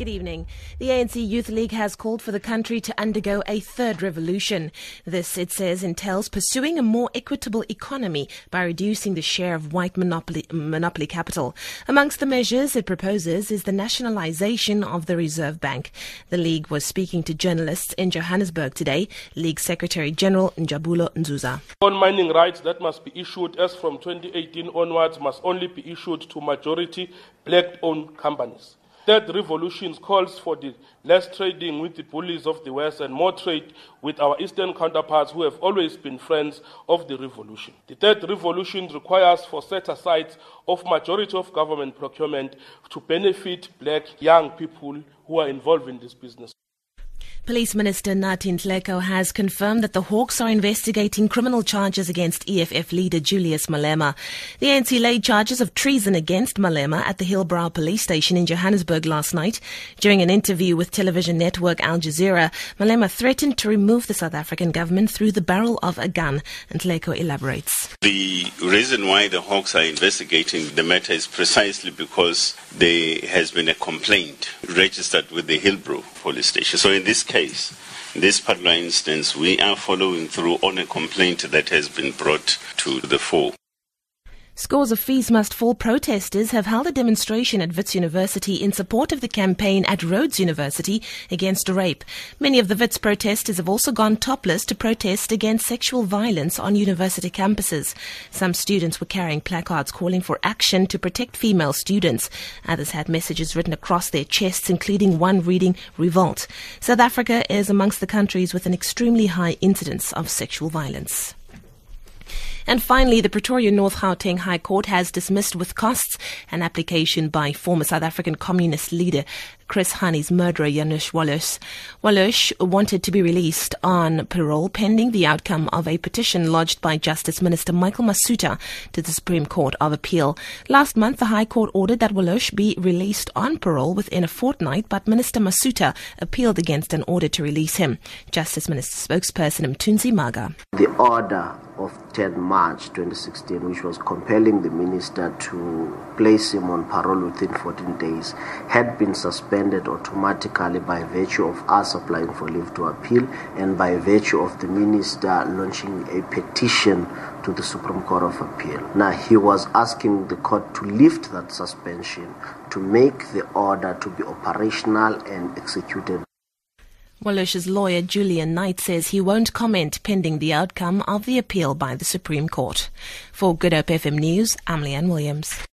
Good evening. The ANC Youth League has called for the country to undergo a third revolution. This, it says, entails pursuing a more equitable economy by reducing the share of white monopoly, monopoly capital. Amongst the measures it proposes is the nationalization of the Reserve Bank. The League was speaking to journalists in Johannesburg today. League Secretary General Njabulo Nzuza. On mining rights that must be issued as from 2018 onwards must only be issued to majority black-owned companies. Third revolution calls for the less trading with the bullies of the West and more trade with our Eastern counterparts who have always been friends of the revolution. The third revolution requires for set aside of majority of government procurement to benefit black young people who are involved in this business. Police Minister Nathi Nhleko has confirmed that the Hawks are investigating criminal charges against EFF leader Julius Malema. The ANC laid charges of treason against Malema at the Hillbrow police station in Johannesburg last night. During an interview with television network Al Jazeera, Malema threatened to remove the South African government through the barrel of a gun. Nhleko elaborates. The reason why the Hawks are investigating the matter is precisely because there has been a complaint registered with the Hillbrow police station. So in this case, in this particular instance, we are following through on a complaint that has been brought to the fore. Scores of Fees Must Fall protesters have held a demonstration at Wits University in support of the campaign at Rhodes University against rape. Many of the Wits protesters have also gone topless to protest against sexual violence on university campuses. Some students were carrying placards calling for action to protect female students. Others had messages written across their chests, including one reading Revolt. South Africa is amongst the countries with an extremely high incidence of sexual violence. And finally, the Pretoria North Gauteng High Court has dismissed with costs an application by former South African Communist leader Chris Hani's murderer Janusz Waluś. Waluś wanted to be released on parole pending the outcome of a petition lodged by Justice Minister Michael Masutha to the Supreme Court of Appeal. Last month, the High Court ordered that Waluś be released on parole within a fortnight, but Minister Masutha appealed against an order to release him. Justice Minister spokesperson Mthunzi Mhaga. The order of 10 March 2016, which was compelling the minister to place him on parole within 14 days, had been suspended automatically by virtue of us applying for leave to appeal and by virtue of the minister launching a petition to the Supreme Court of Appeal. Now, he was asking the court to lift that suspension to make the order to be operational and executed. Waluś lawyer Julian Knight says he won't comment pending the outcome of the appeal by the Supreme Court. For Good Hope FM News, I'm Leanne Williams.